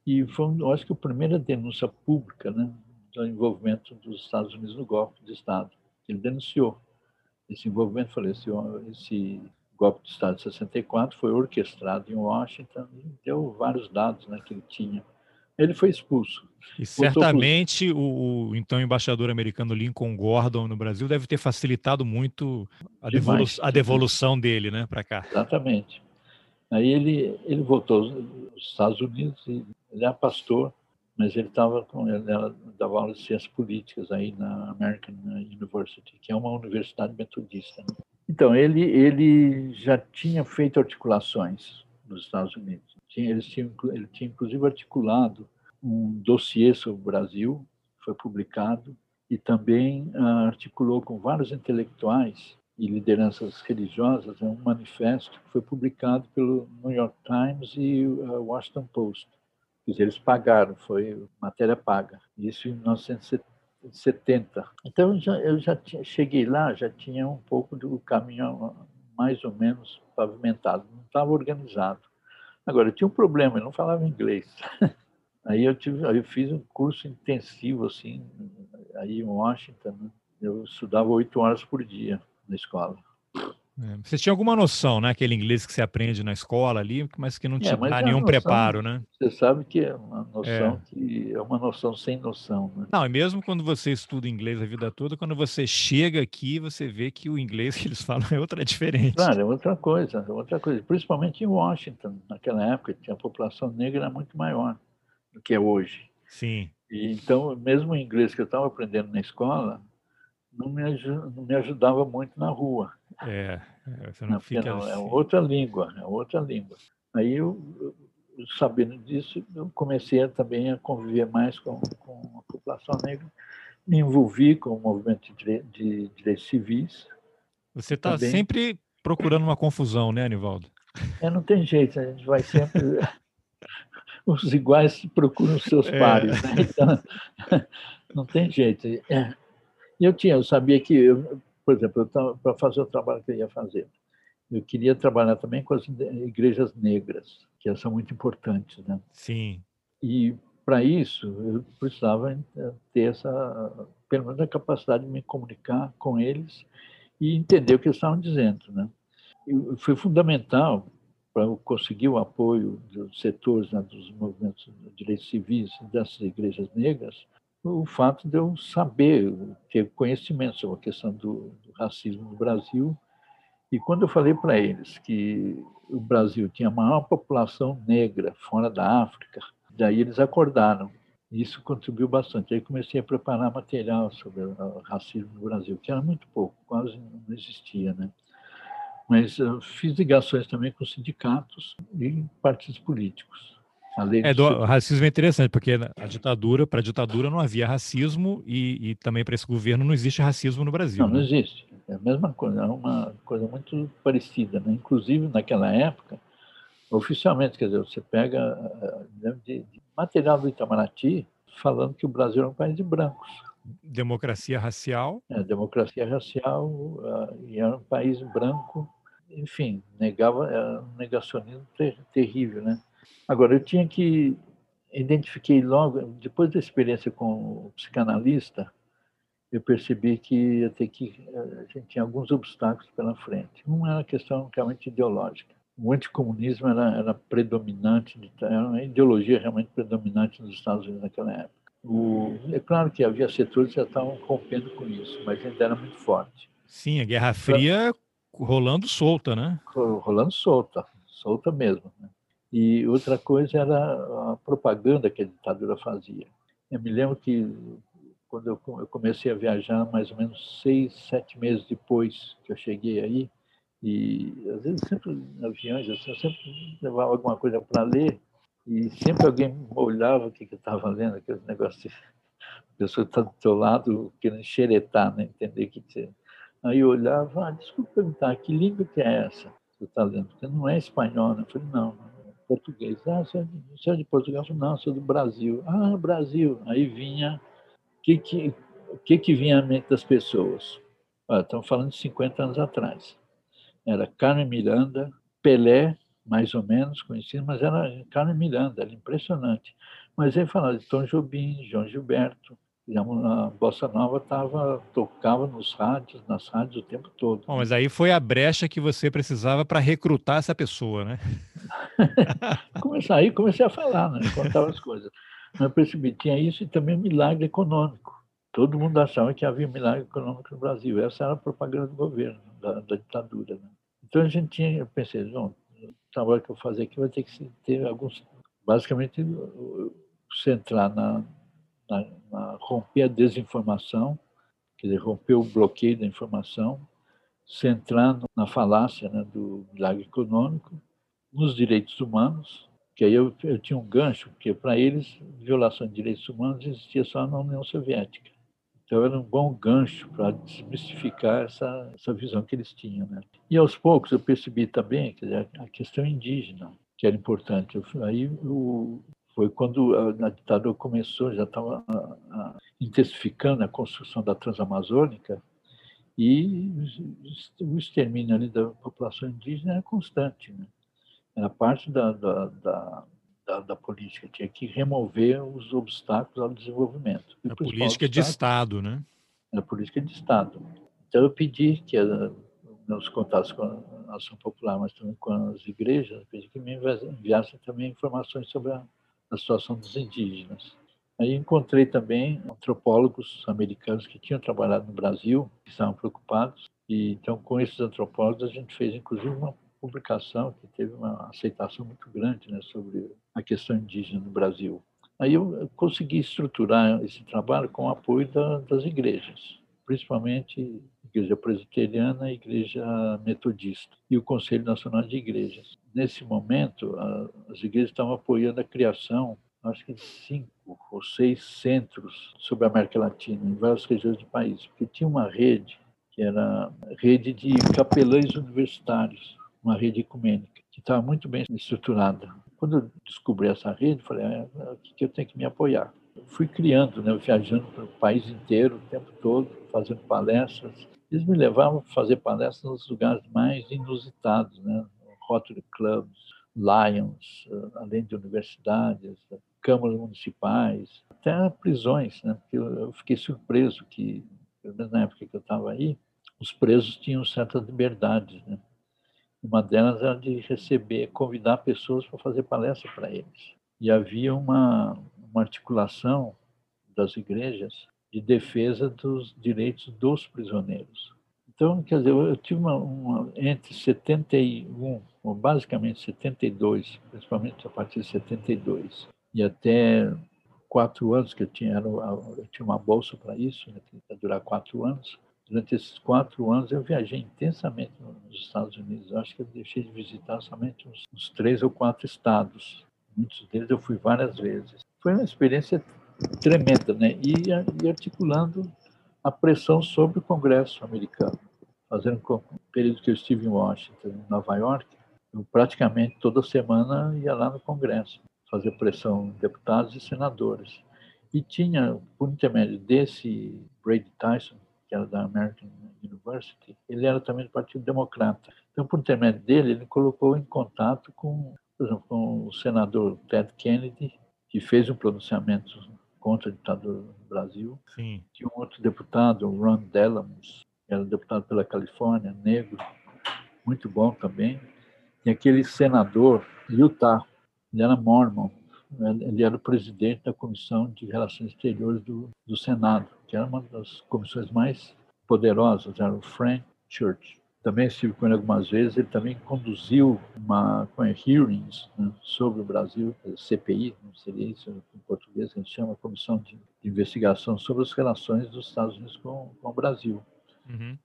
e foi, eu acho que a primeira denúncia pública né, do envolvimento dos Estados Unidos no golpe de Estado. Ele denunciou esse envolvimento, falei, esse, esse golpe de Estado de 64 foi orquestrado em Washington e deu vários dados né, que ele tinha. Ele foi expulso. E certamente o, o, então embaixador americano Lincoln Gordon no Brasil deve ter facilitado muito a, devolu a devolução dele né, para cá. Exatamente. Aí ele, ele voltou aos Estados Unidos, e ele é pastor, mas ele estava com ela dava aula de ciências políticas aí na American University, que é uma universidade metodista. Né? Então ele ele já tinha feito articulações nos Estados Unidos. Tinha, eles tinham, ele tinha inclusive articulado um dossiê sobre o Brasil, foi publicado, e também uh, articulou com vários intelectuais e lideranças religiosas um manifesto que foi publicado pelo New York Times e o Washington Post. Quer dizer, eles pagaram, foi matéria paga. Isso em 1970. Então eu já, eu já tinha, cheguei lá, já tinha um pouco do caminho mais ou menos pavimentado, não estava organizado. Agora, tinha um problema, eu não falava inglês. Aí eu, tive, aí eu fiz um curso intensivo, assim, aí em Washington. Né? Eu estudava oito horas por dia na escola. É, você tinha alguma noção, né? Aquele inglês que você aprende na escola ali, mas que não é, tinha é, nenhum noção, preparo, né? Você sabe que é uma noção é. que é uma noção sem noção, né? Não, e mesmo quando você estuda inglês a vida toda, quando você chega aqui, você vê que o inglês que eles falam é outra diferente. Claro, é outra coisa, é outra coisa. Principalmente em Washington, naquela época, tinha a população negra muito maior do que é hoje. Sim. E, então, mesmo o inglês que eu estava aprendendo na escola, não me, não me ajudava muito na rua. É, é você não, fica não, é assim. É outra língua, é outra língua. Aí eu, sabendo disso, eu comecei também a conviver mais com, com a população negra, me envolvi com o movimento de, de direitos civis. Você está sempre procurando uma confusão, né, Anivaldo? É, não tem jeito, a gente vai sempre. Os iguais procuram os seus é. pares, né? Então, não tem jeito. É, eu tinha, eu sabia que, eu, por exemplo, para fazer o trabalho que eu ia fazer, eu queria trabalhar também com as igrejas negras, que são muito importantes, né? Sim. E para isso eu precisava eh, ter essa, pelo menos a capacidade de me comunicar com eles e entender o que eles estavam dizendo, né? E foi fundamental para conseguir o apoio dos setores né, dos movimentos de direitos civis dessas igrejas negras, o fato de eu saber, ter conhecimento sobre a questão do, do racismo no Brasil. E quando eu falei para eles que o Brasil tinha a maior população negra fora da África, daí eles acordaram. Isso contribuiu bastante. Aí comecei a preparar material sobre o racismo no Brasil, que era muito pouco, quase não existia, né? Mas fiz ligações também com sindicatos e partidos políticos. É, do racismo é interessante, porque a ditadura, para a ditadura não havia racismo e, e também para esse governo não existe racismo no Brasil. Não, né? não existe. É a mesma coisa, é uma coisa muito parecida. Né? Inclusive, naquela época, oficialmente, quer dizer, você pega eh, de, de material do Itamaraty falando que o Brasil é um país de brancos. Democracia racial. É, democracia racial uh, e era um país branco, enfim, negava, era um negacionismo ter, terrível, né? Agora, eu tinha que identifiquei logo, depois da experiência com o psicanalista, eu percebi que ia ter que a gente tinha alguns obstáculos pela frente. Um era a questão realmente ideológica. O anticomunismo era, era predominante, era uma ideologia realmente predominante nos Estados Unidos naquela época. O, é claro que havia setores que já estavam rompendo com isso, mas ainda era muito forte. Sim, a Guerra Fria rolando solta, né? Rolando solta, solta mesmo. Né? E outra coisa era a propaganda que a ditadura fazia. Eu me lembro que quando eu comecei a viajar, mais ou menos seis, sete meses depois que eu cheguei aí, e às vezes sempre em aviões, assim, eu sempre levava alguma coisa para ler, e sempre alguém olhava o que, que eu estava lendo, aquele negócio de a pessoa está do teu lado querendo xeretar, né? entender o que você... Aí eu olhava, ah, desculpa perguntar, que língua que é essa que você está lendo? Porque não é espanhol, né? Eu falei, não, português. Ah, você é, você é de Portugal? Não, sou do Brasil. Ah, Brasil. Aí vinha, o que que, que que vinha à mente das pessoas? Olha, estamos falando de 50 anos atrás. Era Carmen Miranda, Pelé, mais ou menos conhecido, mas era Carmen Miranda, era impressionante. Mas aí falava de Tom Jobim, João Gilberto, a bossa nova tava tocava nos rádios, nas rádios o tempo todo. Bom, mas aí foi a brecha que você precisava para recrutar essa pessoa, né? comecei aí comecei a falar, né? Contava as coisas. Mas eu percebi tinha isso e também um milagre econômico. Todo mundo achava que havia um milagre econômico no Brasil. Essa era a propaganda do governo, da, da ditadura. Né? Então a gente tinha, eu pensei, bom, o trabalho que eu fazer aqui vai ter que ter alguns, basicamente centrar na, na, na romper a desinformação, quer dizer, romper o bloqueio da informação, centrando na falácia né, do milagre econômico, nos direitos humanos, que aí eu, eu tinha um gancho, porque para eles violação de direitos humanos existia só na União Soviética. Então era um bom gancho para desmistificar essa, essa visão que eles tinham. Né? E aos poucos eu percebi também que a questão indígena, que era importante. Eu, aí o, foi quando a, a ditadura começou, já estava intensificando a construção da Transamazônica, e o extermínio da população indígena era constante. Né? Era parte da, da, da, da, da política, tinha que remover os obstáculos ao desenvolvimento. A política de Estado, né? A política de Estado. Então eu pedi que nos contatos com a ação popular, mas também com as igrejas, pedi que me enviassem também informações sobre a, a situação dos indígenas. Aí encontrei também antropólogos americanos que tinham trabalhado no Brasil, que estavam preocupados. E então, com esses antropólogos, a gente fez inclusive uma publicação que teve uma aceitação muito grande né, sobre a questão indígena no Brasil. Aí eu consegui estruturar esse trabalho com o apoio da, das igrejas, principalmente Igreja Presbiteriana e Igreja Metodista e o Conselho Nacional de Igrejas. Nesse momento, a, as igrejas estavam apoiando a criação acho que cinco ou seis centros sobre a América Latina, em várias regiões do país, porque tinha uma rede, que era rede de capelães universitários, uma rede ecumênica, que estava muito bem estruturada. Quando eu descobri essa rede, falei, é, é aqui que eu tenho que me apoiar. Fui criando, né, viajando para o país inteiro o tempo todo, fazendo palestras. Eles me levavam a fazer palestras nos lugares mais inusitados, né? Rotary Clubs, Lions, eh, além de universidades, câmaras municipais, até prisões, né? Porque eu fiquei surpreso que, pelo menos na época que eu estava aí, os presos tinham certas liberdades, né? Uma delas era de receber, convidar pessoas para fazer palestra para eles. E havia uma, uma articulação das igrejas de defesa dos direitos dos prisioneiros. Então, quer dizer, eu tive uma, uma, entre 71, ou basicamente 72, principalmente a partir de 72, e até quatro anos que eu tinha, eu tinha uma bolsa para isso, né, que ia durar quatro anos. Durante esses quatro anos eu viajei intensamente nos Estados Unidos. Eu acho que eu deixei de visitar somente uns, uns três ou quatro estados. Muitos deles eu fui várias vezes. Foi uma experiência tremenda, né? E, e articulando a pressão sobre o Congresso americano. Fazendo um período que eu estive em Washington, em Nova York, eu praticamente toda semana ia lá no Congresso fazer pressão em deputados e senadores. E tinha, por intermédio desse Brady Tyson, que era da American University, ele era também do Partido Democrata. Então, por intermédio dele, ele colocou em contato com, por exemplo, com o senador Ted Kennedy, que fez um pronunciamento contra a ditadura no Brasil. Sim. Tinha um outro deputado, Ron Dellums, que era deputado pela Califórnia, negro, muito bom também. Tinha aquele senador, Utah, ele era mormon, ele era o presidente da Comissão de Relações Exteriores do, do Senado, que era uma das comissões mais poderosas, era o Frank Church. Também estive com ele algumas vezes, ele também conduziu uma com hearings né, sobre o Brasil, CPI, não seria isso em português, a gente chama Comissão de Investigação sobre as relações dos Estados Unidos com, com o Brasil. Uhum.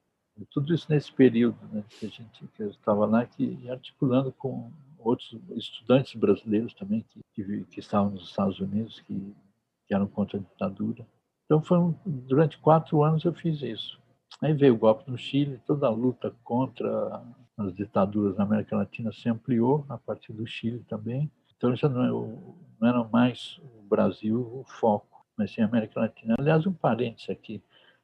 Tudo isso nesse período né, que a gente que eu estava lá, que articulando com outros estudantes brasileiros também que, que, que estavam nos Estados Unidos, que, que, eram contra a ditadura. Então, foram, durante quatro anos eu fiz isso. Aí veio o golpe no Chile, toda a luta contra as ditaduras na América Latina se ampliou a partir do Chile também. Então, já não, é não era mais o Brasil o foco, mas sim a América Latina. Aliás, um parênteses aqui.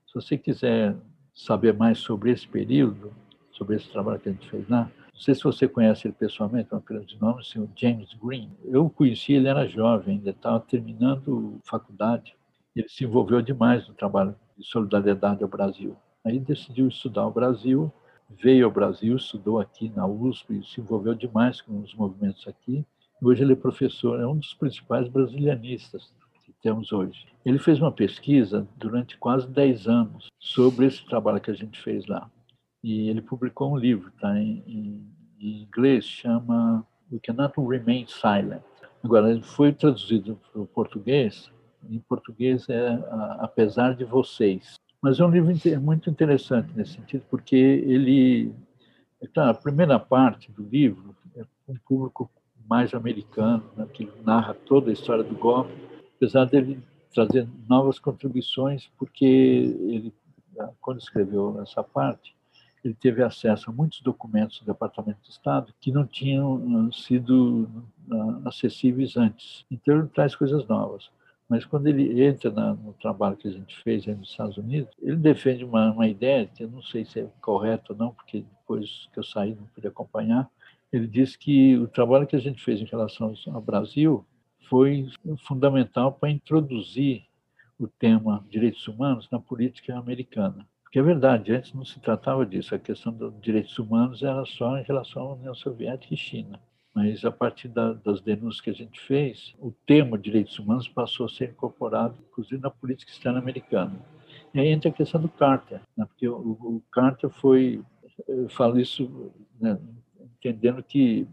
Se você quiser saber mais sobre esse período, sobre esse trabalho que a gente fez lá, não sei se você conhece ele pessoalmente, é um grande nome, o James Green. Eu o conheci, ele era jovem, ainda estava terminando faculdade. Ele se envolveu demais no trabalho de solidariedade ao Brasil. Aí decidiu estudar o Brasil, veio ao Brasil, estudou aqui na USP, se envolveu demais com os movimentos aqui. Hoje ele é professor, é um dos principais brasilianistas que temos hoje. Ele fez uma pesquisa durante quase 10 anos sobre esse trabalho que a gente fez lá e ele publicou um livro, tá? Em, em, em inglês chama We Cannot Remain Silent. Agora, ele foi traduzido para o português, em português é Apesar de Vocês. Mas é um livro muito interessante nesse sentido, porque ele. É a primeira parte do livro é um público mais americano, né, que narra toda a história do golpe, apesar dele trazer novas contribuições, porque ele, quando escreveu essa parte, ele teve acesso a muitos documentos do Departamento de Estado que não tinham sido acessíveis antes. Então, ele traz coisas novas. Mas quando ele entra no trabalho que a gente fez aí nos Estados Unidos, ele defende uma, uma ideia, eu não sei se é correto ou não, porque depois que eu saí não pude acompanhar, ele diz que o trabalho que a gente fez em relação ao Brasil foi fundamental para introduzir o tema direitos humanos na política americana. Porque é verdade, antes não se tratava disso, a questão dos direitos humanos era só em relação à União Soviética e China. Mas a partir da, das denúncias que a gente fez, o tema direitos humanos passou a ser incorporado, inclusive na política externa americana. E aí entra a questão do Carter, né? porque o, o Carter foi, eu falo isso né, entendendo que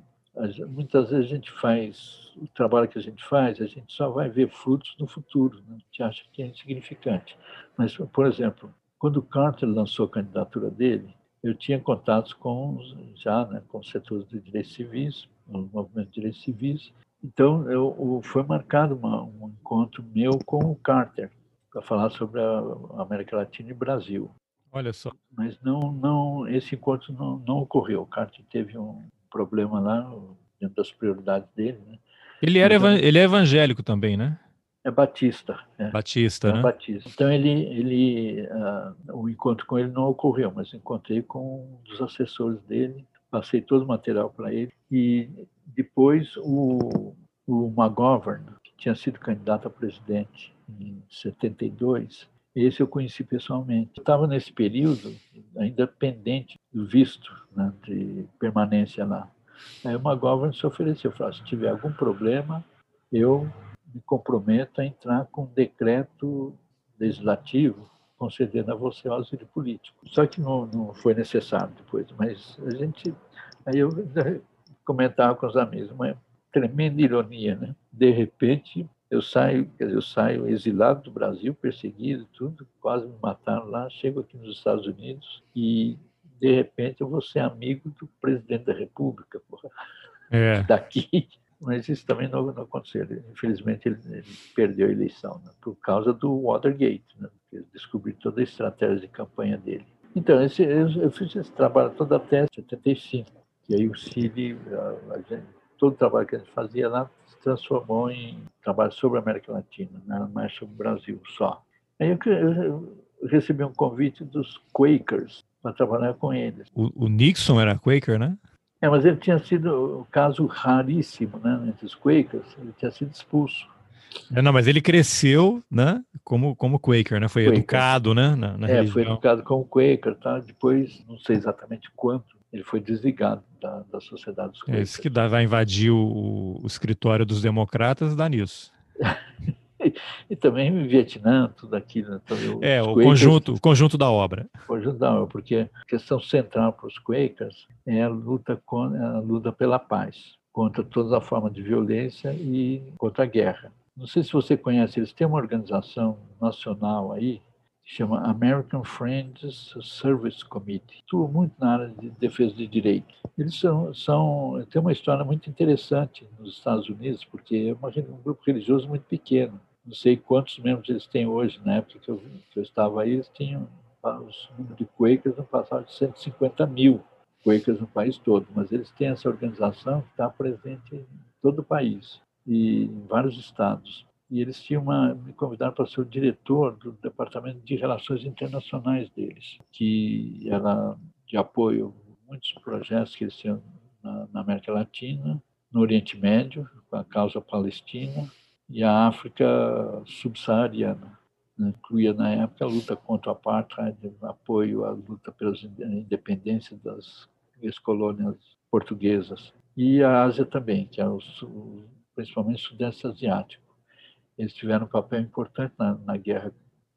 muitas vezes a gente faz o trabalho que a gente faz, a gente só vai ver frutos no futuro, né? a gente acha que é insignificante. Mas, por exemplo, quando Carter lançou a candidatura dele, eu tinha contatos com já né, com setores de direitos civis, o movimento de direitos civis. Então, eu, foi marcado uma, um encontro meu com o Carter para falar sobre a América Latina e Brasil. Olha só. Mas não, não, esse encontro não, não ocorreu. O Carter teve um problema lá dentro das prioridades dele. Né? Ele era então, ele é evangélico também, né? É Batista. É. Batista, é né? Batista. Então ele, ele, uh, o encontro com ele não ocorreu, mas encontrei com um dos assessores dele, passei todo o material para ele e depois o, o McGovern, que tinha sido candidato a presidente em 72, esse eu conheci pessoalmente. Estava nesse período ainda pendente do visto né, de permanência lá. Aí o McGovern se ofereceu, falou, se tiver algum problema, eu me comprometo a entrar com um decreto legislativo concedendo a você o asilo político. Só que não, não foi necessário depois, mas a gente... Aí eu comentava com os amigos, uma tremenda ironia, né? De repente, eu saio, dizer, eu saio exilado do Brasil, perseguido, tudo, quase me mataram lá, chego aqui nos Estados Unidos e de repente eu vou ser amigo do presidente da República, porra, é. daqui. Mas isso também não, aconteceu. Infelizmente ele, ele, perdeu a eleição né, por causa do Watergate, né, descobriu toda a estratégia de campanha dele. Então, esse, eu, eu, fiz esse trabalho todo até 75, e aí o Chile, a, a gente, todo o trabalho que a gente fazia lá transformou em trabalho sobre a América Latina, não era mais sobre o Brasil só. Aí eu, eu recebi um convite dos Quakers para trabalhar com eles. O, o, Nixon era Quaker, né? É, mas ele tinha sido um caso raríssimo, né, entre os Quakers, ele tinha sido expulso. É, não, mas ele cresceu, né, como como Quaker, né? Foi Quaker. educado, né, na, na É, religião. foi educado como Quaker, tá? Depois, não sei exatamente quanto, ele foi desligado da, da sociedade dos É isso que dá, vai invadir o, o escritório dos democratas, dá nisso. e também o Vietnã, tudo aquilo. Então, é, o Quakers, conjunto, o conjunto da obra. O conjunto da obra, porque a questão central para os Quakers é a luta, com, a luta pela paz, contra toda a forma de violência e contra a guerra. Não sei se você conhece, eles têm uma organização nacional aí, chama American Friends Service Committee. Atua muito na área de defesa de direitos. Eles são, são têm uma história muito interessante nos Estados Unidos, porque é uma, um grupo religioso muito pequeno. Não sei quantos membros eles têm hoje. Na época que eu, que eu estava aí, eles tinham os números de Quakers não passavam de 150 mil Quakers no país todo, mas eles têm essa organização que está presente em todo o país e em vários estados e eles tinham uma, me convidaram para ser o diretor do Departamento de Relações Internacionais deles, que era de apoio a muitos projetos que eles tinham na, na América Latina, no Oriente Médio, com a causa palestina, e a África subsaariana. Né? Incluía, na época, a luta contra o apartheid, apoio à luta pela independência das ex-colônias portuguesas. E a Ásia também, que é o, principalmente o Sudeste Asiático. Eles tiveram um papel importante na, na guerra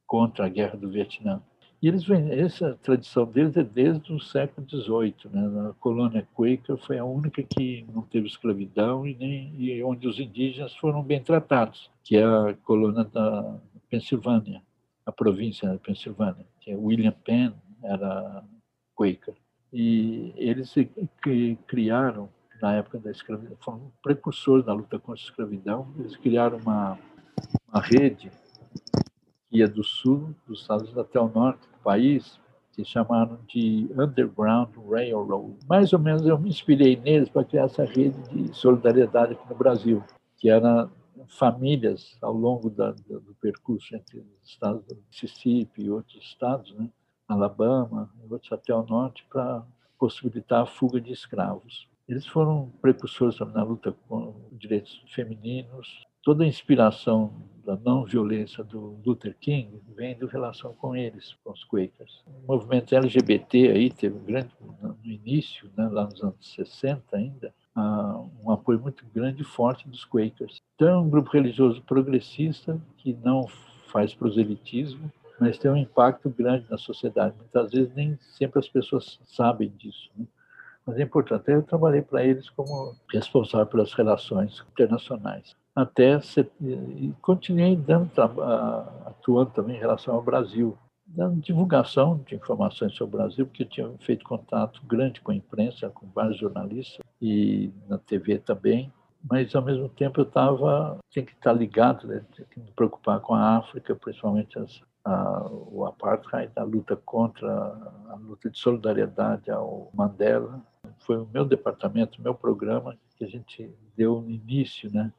contra a guerra do Vietnã. E eles essa tradição deles é desde o século XVIII. Né? A colônia Quaker foi a única que não teve escravidão e, nem, e onde os indígenas foram bem tratados, que é a colônia da Pensilvânia, a província da Pensilvânia, que é William Penn era Quaker. E eles criaram, na época da escravidão, foram precursores da luta contra a escravidão, eles criaram uma, uma rede ia do sul dos Estados Unidos até o norte do país, que chamaram de Underground Railroad. Mais ou menos eu me inspirei neles para criar essa rede de solidariedade aqui no Brasil, que era famílias ao longo da, do percurso entre os estados do Mississippi e outros estados, né? Alabama, outros até o norte, para possibilitar a fuga de escravos. Eles foram precursores na luta com direitos femininos. Toda a inspiração da não violência do Luther King vem da relação com eles, com os Quakers. O movimento LGBT aí teve um grande, no início, né, lá nos anos 60 ainda, um apoio muito grande e forte dos Quakers. Então, é um grupo religioso progressista que não faz proselitismo, mas tem um impacto grande na sociedade. Muitas vezes nem sempre as pessoas sabem disso. Né? Mas é importante. Eu trabalhei para eles como responsável pelas relações internacionais. Até e continuei dando, atuando também em relação ao Brasil, dando divulgação de informações sobre o Brasil, porque eu tinha feito contato grande com a imprensa, com vários jornalistas e na TV também. Mas ao mesmo tempo eu estava tinha que estar ligado, né? tinha que me preocupar com a África, principalmente as a, o apartheid, a luta contra, a luta de solidariedade ao Mandela. Foi o meu departamento, o meu programa que a gente deu no início, né?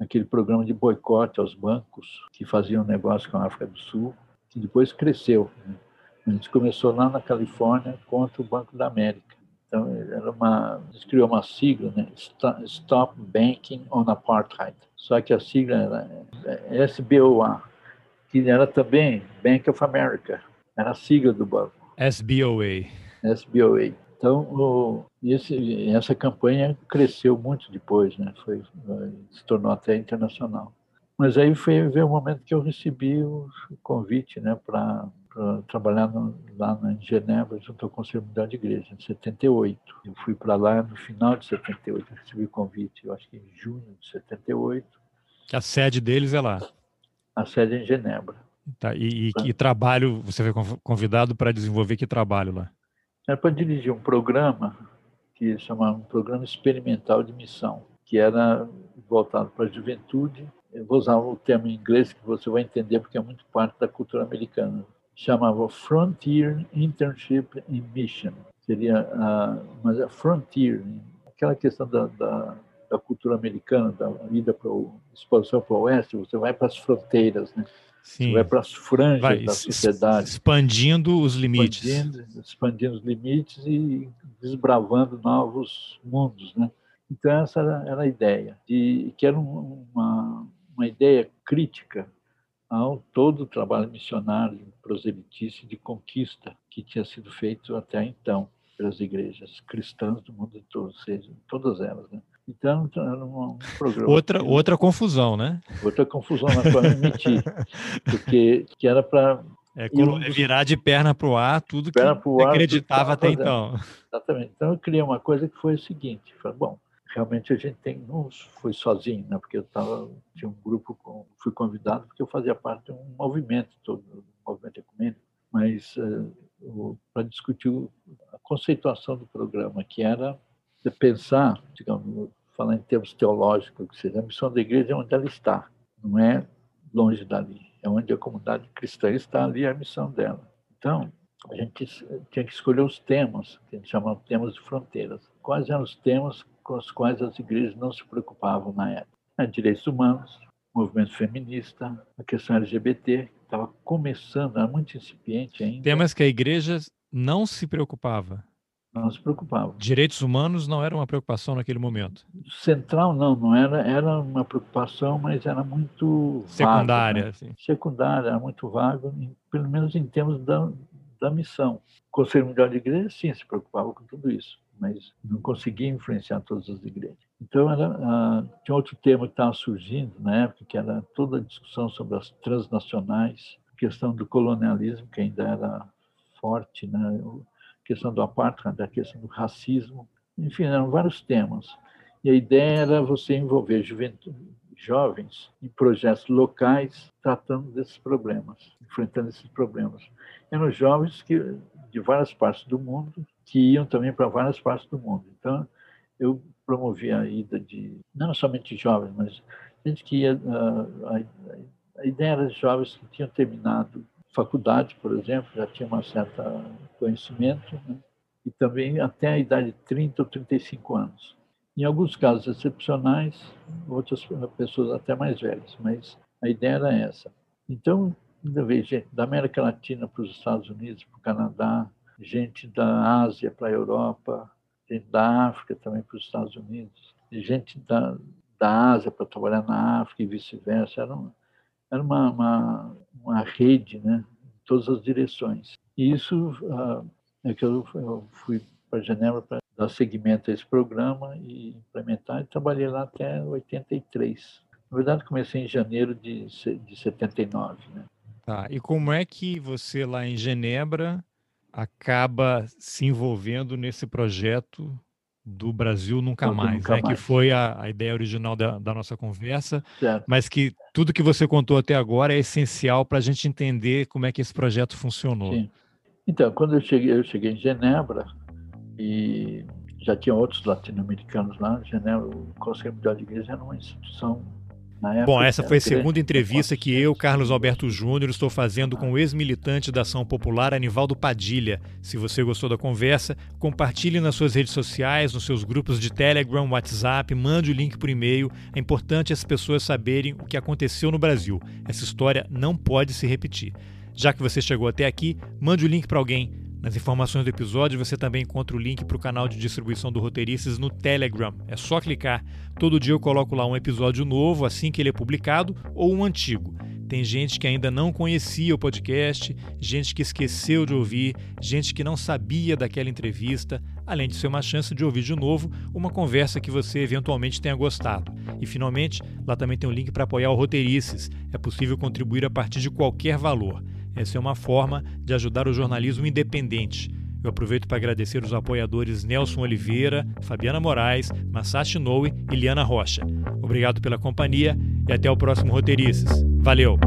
Aquele programa de boicote aos bancos que faziam negócio com a África do Sul, que depois cresceu. Né? A gente começou lá na Califórnia contra o Banco da América. Então, era uma, criou uma sigla, né? Stop Banking on Apartheid. Só que a sigla era SBOA, que era também Bank of America, era a sigla do banco. SBOA. SBOA. Então, o, esse, essa campanha cresceu muito depois, né? Foi, se tornou até internacional. Mas aí foi veio o momento que eu recebi o convite né, para trabalhar no, lá em Genebra, junto ao Conselho Mundial de Igreja, em 78. Eu fui para lá no final de 78, recebi o convite, eu acho que em junho de 78. A sede deles é lá a sede em Genebra. Tá, e, e que trabalho você foi convidado para desenvolver que trabalho lá? Era para dirigir um programa que chamava um programa experimental de missão, que era voltado para a juventude. Eu vou usar o termo em inglês que você vai entender porque é muito parte da cultura americana. Chamava Frontier Internship in Mission. Seria a, mas a frontier, aquela questão da, da da cultura americana, da ida para a expansão para o oeste, você vai para as fronteiras, né? Sim. Vai para as franjas vai, da sociedade. Expandindo os limites. Expandindo, expandindo, os limites e desbravando novos mundos, né? Então, essa era, a ideia, de, que era uma, uma ideia crítica ao todo o trabalho missionário, proselitício de conquista que tinha sido feito até então pelas igrejas cristãs do mundo todo, seja, todas elas. Né? Então, era um programa. Outra, outra confusão, né? Outra confusão na qual eu me meti. Porque que era para. É, é virar de perna para o ar tudo que ar, acreditava até então. Exatamente. Então, eu criei uma coisa que foi o seguinte: falei, bom, realmente a gente tem. Não fui sozinho, né? Porque eu tava, tinha um grupo, com, fui convidado, porque eu fazia parte de um movimento, todo, um movimento ecumênico, mas uh, para discutir a conceituação do programa, que era pensar, digamos, falar em termos teológicos, que seja, a missão da igreja é onde ela está, não é longe dali, é onde a comunidade cristã está ali, é a missão dela. Então, a gente tinha que escolher os temas, que a gente chama de temas de fronteiras. Quais eram os temas com os quais as igrejas não se preocupavam na época? Direitos humanos, movimento feminista, a questão LGBT, que estava começando, era muito incipiente ainda. Temas que a igreja não se preocupava não se preocupavam. Direitos humanos não era uma preocupação naquele momento? Central não, não era, era uma preocupação, mas era muito secundária, vago, né? secundária, era muito vago, pelo menos em termos da, da missão. O Conselho Mundial de Igrejas sim se preocupava com tudo isso, mas não conseguia influenciar todas as igrejas. Então era, uh, tinha outro tema que estava surgindo na época, que era toda a discussão sobre as transnacionais, questão do colonialismo que ainda era forte, né? Questão do apartheid, a questão do racismo, enfim, eram vários temas. E a ideia era você envolver jovens em projetos locais tratando desses problemas, enfrentando esses problemas. Eram jovens que de várias partes do mundo que iam também para várias partes do mundo. Então, eu promovia a ida de não somente jovens, mas gente que ia a, a, a ideia era de jovens que tinham terminado faculdade, por exemplo, já tinham um certo conhecimento, né? e também até a idade de 30 ou 35 anos. Em alguns casos excepcionais, outras pessoas até mais velhas, mas a ideia era essa. Então, veio gente da América Latina para os Estados Unidos, para o Canadá, gente da Ásia para a Europa, gente da África também para os Estados Unidos, gente da, da Ásia para trabalhar na África e vice-versa. Era, era uma, uma, uma, rede né, em todas as direções. E isso uh, é que eu, eu fui para Genebra para dar seguimento a esse programa e implementar, e trabalhei lá até 83. Na verdade, comecei em janeiro de, de 79. Né? Tá, e como é que você lá em Genebra acaba se envolvendo nesse projeto do Brasil Nunca Mais, nunca né? mais. que foi a, a ideia original da, da nossa conversa, certo. mas que tudo que você contou até agora é essencial para a gente entender como é que esse projeto funcionou. Sim. Então, quando eu cheguei, eu cheguei em Genebra e já tinha outros latino-americanos lá. Genebra, o Conselho Mundial de Igreja era uma instituição Bom, essa foi a segunda entrevista que eu, Carlos Alberto Júnior, estou fazendo com o ex-militante da Ação Popular, Anivaldo Padilha. Se você gostou da conversa, compartilhe nas suas redes sociais, nos seus grupos de Telegram, WhatsApp, mande o link por e-mail. É importante as pessoas saberem o que aconteceu no Brasil. Essa história não pode se repetir. Já que você chegou até aqui, mande o link para alguém nas informações do episódio você também encontra o link para o canal de distribuição do Roteiristas no Telegram. É só clicar. Todo dia eu coloco lá um episódio novo assim que ele é publicado ou um antigo. Tem gente que ainda não conhecia o podcast, gente que esqueceu de ouvir, gente que não sabia daquela entrevista, além de ser uma chance de ouvir de novo uma conversa que você eventualmente tenha gostado. E finalmente, lá também tem um link para apoiar o Roteirices. É possível contribuir a partir de qualquer valor. Essa é uma forma de ajudar o jornalismo independente. Eu aproveito para agradecer os apoiadores Nelson Oliveira, Fabiana Moraes, Masashi Noe e Liana Rocha. Obrigado pela companhia e até o próximo Roteirices. Valeu!